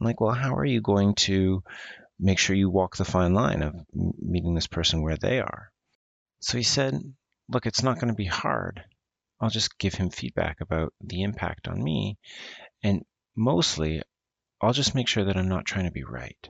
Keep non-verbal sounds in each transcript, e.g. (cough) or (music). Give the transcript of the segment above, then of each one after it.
I'm like, well, how are you going to make sure you walk the fine line of meeting this person where they are? So he said, look, it's not going to be hard. I'll just give him feedback about the impact on me. And mostly, I'll just make sure that I'm not trying to be right.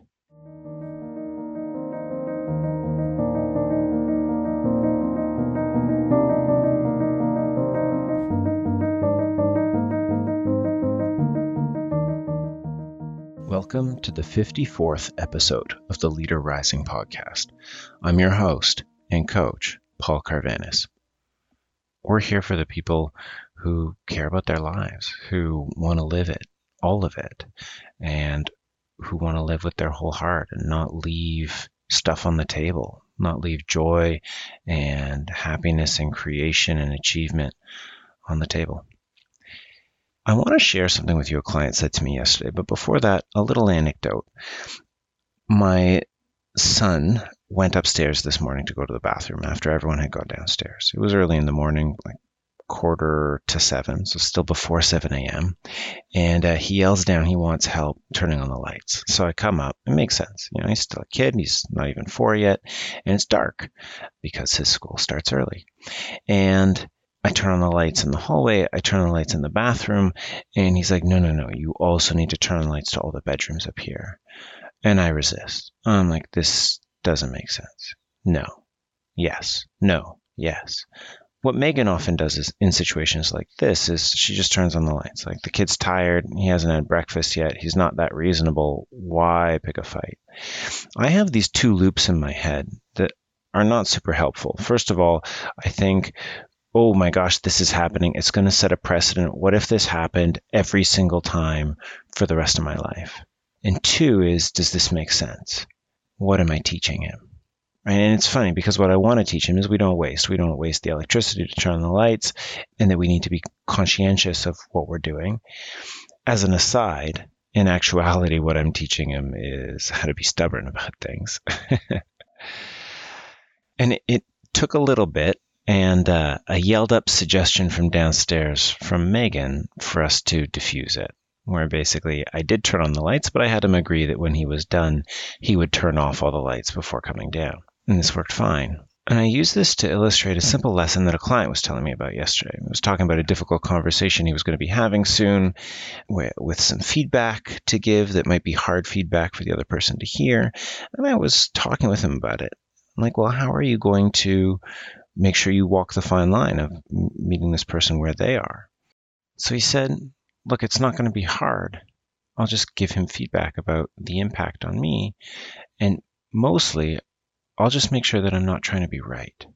Welcome to the 54th episode of the Leader Rising podcast. I'm your host and coach, Paul Carvanis. We're here for the people who care about their lives, who want to live it, all of it, and who want to live with their whole heart and not leave stuff on the table, not leave joy and happiness and creation and achievement on the table. I want to share something with you a client said to me yesterday, but before that, a little anecdote. My son went upstairs this morning to go to the bathroom after everyone had gone downstairs. It was early in the morning, like quarter to seven, so still before 7 a.m. And uh, he yells down he wants help turning on the lights. So I come up. It makes sense. You know, he's still a kid. He's not even four yet. And it's dark because his school starts early. And I turn on the lights in the hallway, I turn on the lights in the bathroom, and he's like, no, no, no, you also need to turn on the lights to all the bedrooms up here. And I resist. I'm like, this doesn't make sense. No. Yes. No. Yes. What Megan often does is in situations like this is she just turns on the lights. Like the kid's tired, he hasn't had breakfast yet, he's not that reasonable. Why pick a fight? I have these two loops in my head that are not super helpful. First of all, I think oh my gosh, this is happening. It's going to set a precedent. What if this happened every single time for the rest of my life? And two is, does this make sense? What am I teaching him? Right? And it's funny because what I want to teach him is we don't waste. We don't waste the electricity to turn on the lights and that we need to be conscientious of what we're doing. As an aside, in actuality, what I'm teaching him is how to be stubborn about things. (laughs) and it, it took a little bit and uh, a yelled up suggestion from downstairs from Megan for us to diffuse it. Where basically I did turn on the lights, but I had him agree that when he was done, he would turn off all the lights before coming down. And this worked fine. And I use this to illustrate a simple lesson that a client was telling me about yesterday. He was talking about a difficult conversation he was going to be having soon with some feedback to give that might be hard feedback for the other person to hear. And I was talking with him about it. I'm like, well, how are you going to make sure you walk the fine line of meeting this person where they are. So he said, Look, it's not going to be hard. I'll just give him feedback about the impact on me. And mostly, I'll just make sure that I'm not trying to be right.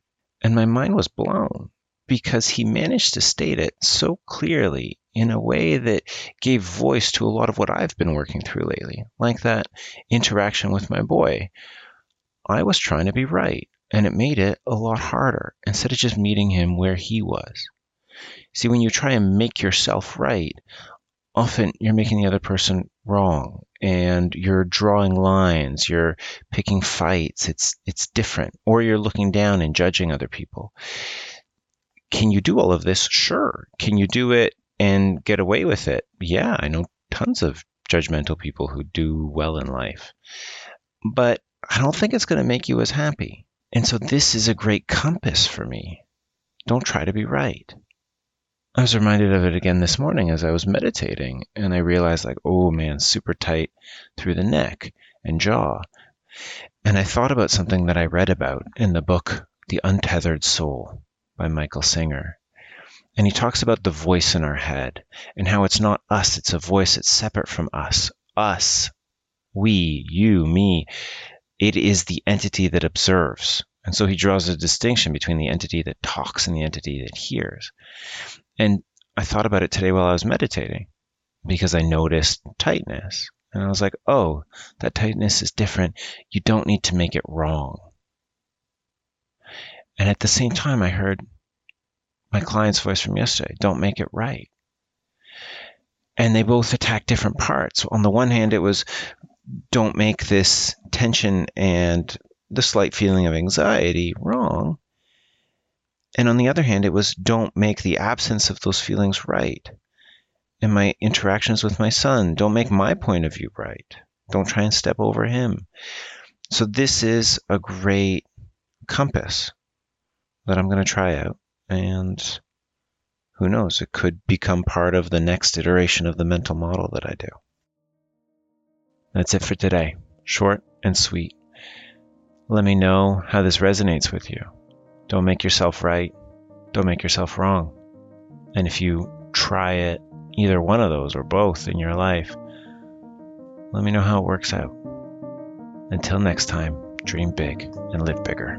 And my mind was blown because he managed to state it so clearly in a way that gave voice to a lot of what I've been working through lately, like that interaction with my boy. I was trying to be right and it made it a lot harder instead of just meeting him where he was. See, when you try and make yourself right, often you're making the other person wrong and you're drawing lines, you're picking fights. It's it's different or you're looking down and judging other people. Can you do all of this? Sure. Can you do it and get away with it? Yeah, I know tons of judgmental people who do well in life. But I don't think it's going to make you as happy. And so this is a great compass for me. Don't try to be right. I was reminded of it again this morning as I was meditating, and I realized, like, oh man, super tight through the neck and jaw. And I thought about something that I read about in the book, The Untethered Soul by Michael Singer. And he talks about the voice in our head and how it's not us, it's a voice that's separate from us. Us, we, you, me. It is the entity that observes. And so he draws a distinction between the entity that talks and the entity that hears. And I thought about it today while I was meditating because I noticed tightness. And I was like, oh, that tightness is different. You don't need to make it wrong. And at the same time, I heard my client's voice from yesterday don't make it right. And they both attack different parts. On the one hand, it was don't make this tension and the slight feeling of anxiety wrong. And on the other hand, it was don't make the absence of those feelings right. in my interactions with my son. Don't make my point of view right. Don't try and step over him. So, this is a great compass that I'm going to try out. And who knows, it could become part of the next iteration of the mental model that I do. That's it for today. Short and sweet. Let me know how this resonates with you. Don't make yourself right. Don't make yourself wrong. And if you try it, either one of those or both in your life, let me know how it works out. Until next time, dream big and live bigger.